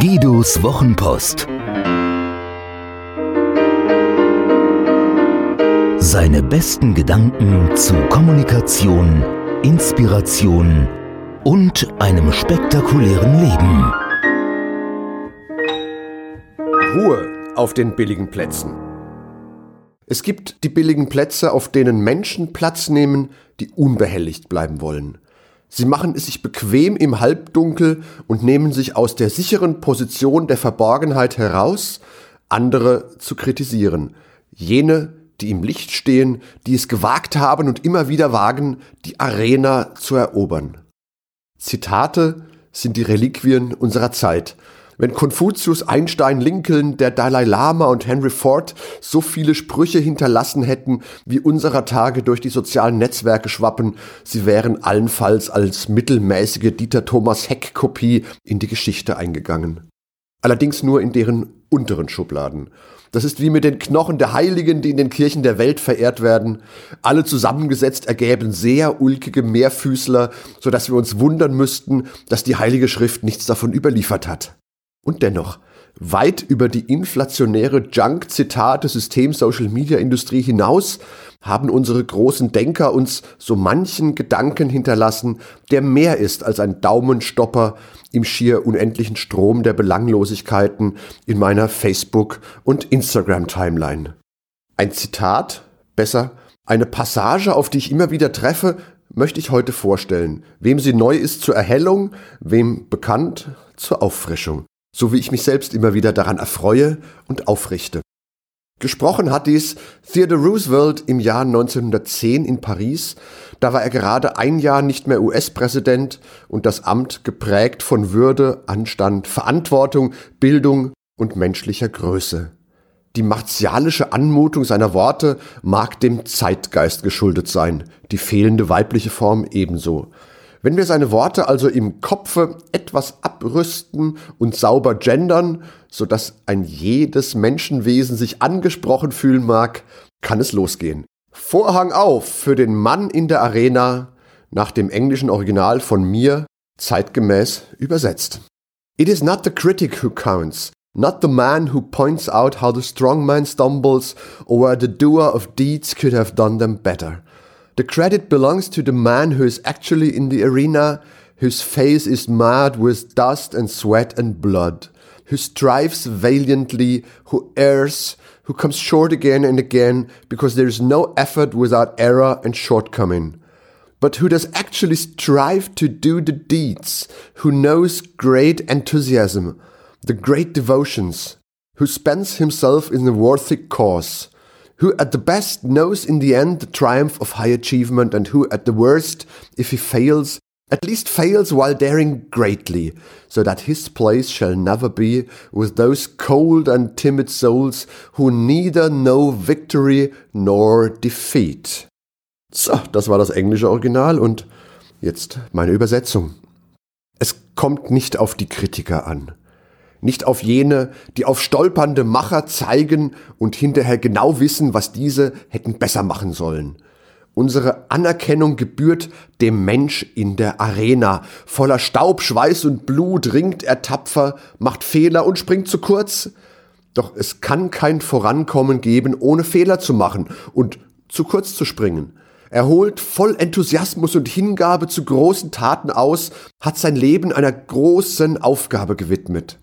Guidos Wochenpost. Seine besten Gedanken zu Kommunikation, Inspiration und einem spektakulären Leben. Ruhe auf den billigen Plätzen. Es gibt die billigen Plätze, auf denen Menschen Platz nehmen, die unbehelligt bleiben wollen. Sie machen es sich bequem im Halbdunkel und nehmen sich aus der sicheren Position der Verborgenheit heraus, andere zu kritisieren. Jene, die im Licht stehen, die es gewagt haben und immer wieder wagen, die Arena zu erobern. Zitate sind die Reliquien unserer Zeit wenn Konfuzius, Einstein, Lincoln, der Dalai Lama und Henry Ford so viele Sprüche hinterlassen hätten, wie unserer Tage durch die sozialen Netzwerke schwappen, sie wären allenfalls als mittelmäßige Dieter Thomas Heck Kopie in die Geschichte eingegangen. Allerdings nur in deren unteren Schubladen. Das ist wie mit den Knochen der Heiligen, die in den Kirchen der Welt verehrt werden. Alle zusammengesetzt ergäben sehr ulkige Mehrfüßler, so dass wir uns wundern müssten, dass die Heilige Schrift nichts davon überliefert hat. Und dennoch, weit über die inflationäre Junk-Zitate System-Social-Media-Industrie hinaus haben unsere großen Denker uns so manchen Gedanken hinterlassen, der mehr ist als ein Daumenstopper im schier unendlichen Strom der Belanglosigkeiten in meiner Facebook- und Instagram-Timeline. Ein Zitat, besser, eine Passage, auf die ich immer wieder treffe, möchte ich heute vorstellen. Wem sie neu ist zur Erhellung, wem bekannt zur Auffrischung so wie ich mich selbst immer wieder daran erfreue und aufrichte. Gesprochen hat dies Theodore Roosevelt im Jahr 1910 in Paris. Da war er gerade ein Jahr nicht mehr US-Präsident und das Amt geprägt von Würde, Anstand, Verantwortung, Bildung und menschlicher Größe. Die martialische Anmutung seiner Worte mag dem Zeitgeist geschuldet sein, die fehlende weibliche Form ebenso. Wenn wir seine Worte also im Kopfe etwas abrüsten und sauber gendern, so dass ein jedes Menschenwesen sich angesprochen fühlen mag, kann es losgehen. Vorhang auf für den Mann in der Arena nach dem englischen Original von mir zeitgemäß übersetzt. It is not the critic who counts, not the man who points out how the strong man stumbles or where the doer of deeds could have done them better. The credit belongs to the man who is actually in the arena, whose face is marred with dust and sweat and blood, who strives valiantly, who errs, who comes short again and again because there is no effort without error and shortcoming. But who does actually strive to do the deeds, who knows great enthusiasm, the great devotions, who spends himself in the worthy cause, who at the best knows in the end the triumph of high achievement, and who at the worst, if he fails, at least fails while daring greatly, so that his place shall never be with those cold and timid souls who neither know victory nor defeat. So, das war das englische Original und jetzt meine Übersetzung. Es kommt nicht auf die Kritiker an nicht auf jene, die auf stolpernde Macher zeigen und hinterher genau wissen, was diese hätten besser machen sollen. Unsere Anerkennung gebührt dem Mensch in der Arena. Voller Staub, Schweiß und Blut ringt er tapfer, macht Fehler und springt zu kurz. Doch es kann kein Vorankommen geben, ohne Fehler zu machen und zu kurz zu springen. Er holt voll Enthusiasmus und Hingabe zu großen Taten aus, hat sein Leben einer großen Aufgabe gewidmet.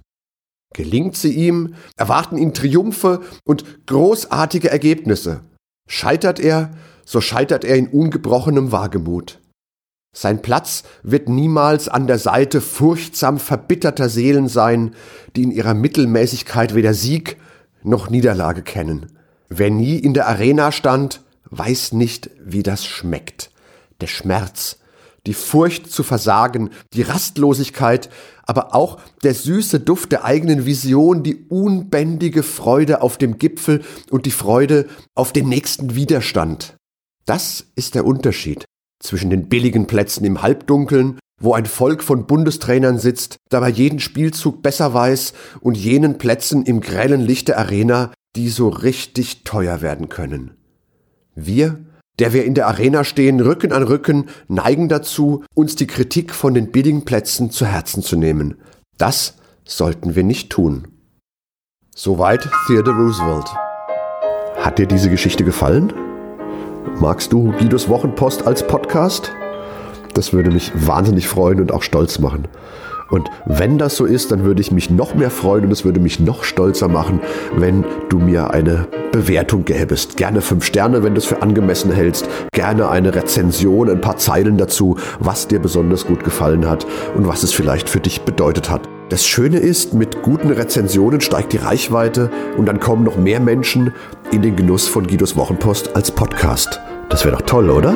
Gelingt sie ihm, erwarten ihn Triumphe und großartige Ergebnisse. Scheitert er, so scheitert er in ungebrochenem Wagemut. Sein Platz wird niemals an der Seite furchtsam verbitterter Seelen sein, die in ihrer Mittelmäßigkeit weder Sieg noch Niederlage kennen. Wer nie in der Arena stand, weiß nicht, wie das schmeckt. Der Schmerz, die Furcht zu versagen, die Rastlosigkeit, aber auch der süße Duft der eigenen Vision, die unbändige Freude auf dem Gipfel und die Freude auf den nächsten Widerstand. Das ist der Unterschied zwischen den billigen Plätzen im Halbdunkeln, wo ein Volk von Bundestrainern sitzt, dabei jeden Spielzug besser weiß, und jenen Plätzen im grellen Licht der Arena, die so richtig teuer werden können. Wir der wir in der Arena stehen, Rücken an Rücken, neigen dazu, uns die Kritik von den billigen Plätzen zu Herzen zu nehmen. Das sollten wir nicht tun. Soweit Theodore Roosevelt. Hat dir diese Geschichte gefallen? Magst du Guidos Wochenpost als Podcast? Das würde mich wahnsinnig freuen und auch stolz machen. Und wenn das so ist, dann würde ich mich noch mehr freuen und es würde mich noch stolzer machen, wenn du mir eine Bewertung gäbest. Gerne fünf Sterne, wenn du es für angemessen hältst. Gerne eine Rezension, ein paar Zeilen dazu, was dir besonders gut gefallen hat und was es vielleicht für dich bedeutet hat. Das Schöne ist, mit guten Rezensionen steigt die Reichweite und dann kommen noch mehr Menschen in den Genuss von Guidos Wochenpost als Podcast. Das wäre doch toll, oder?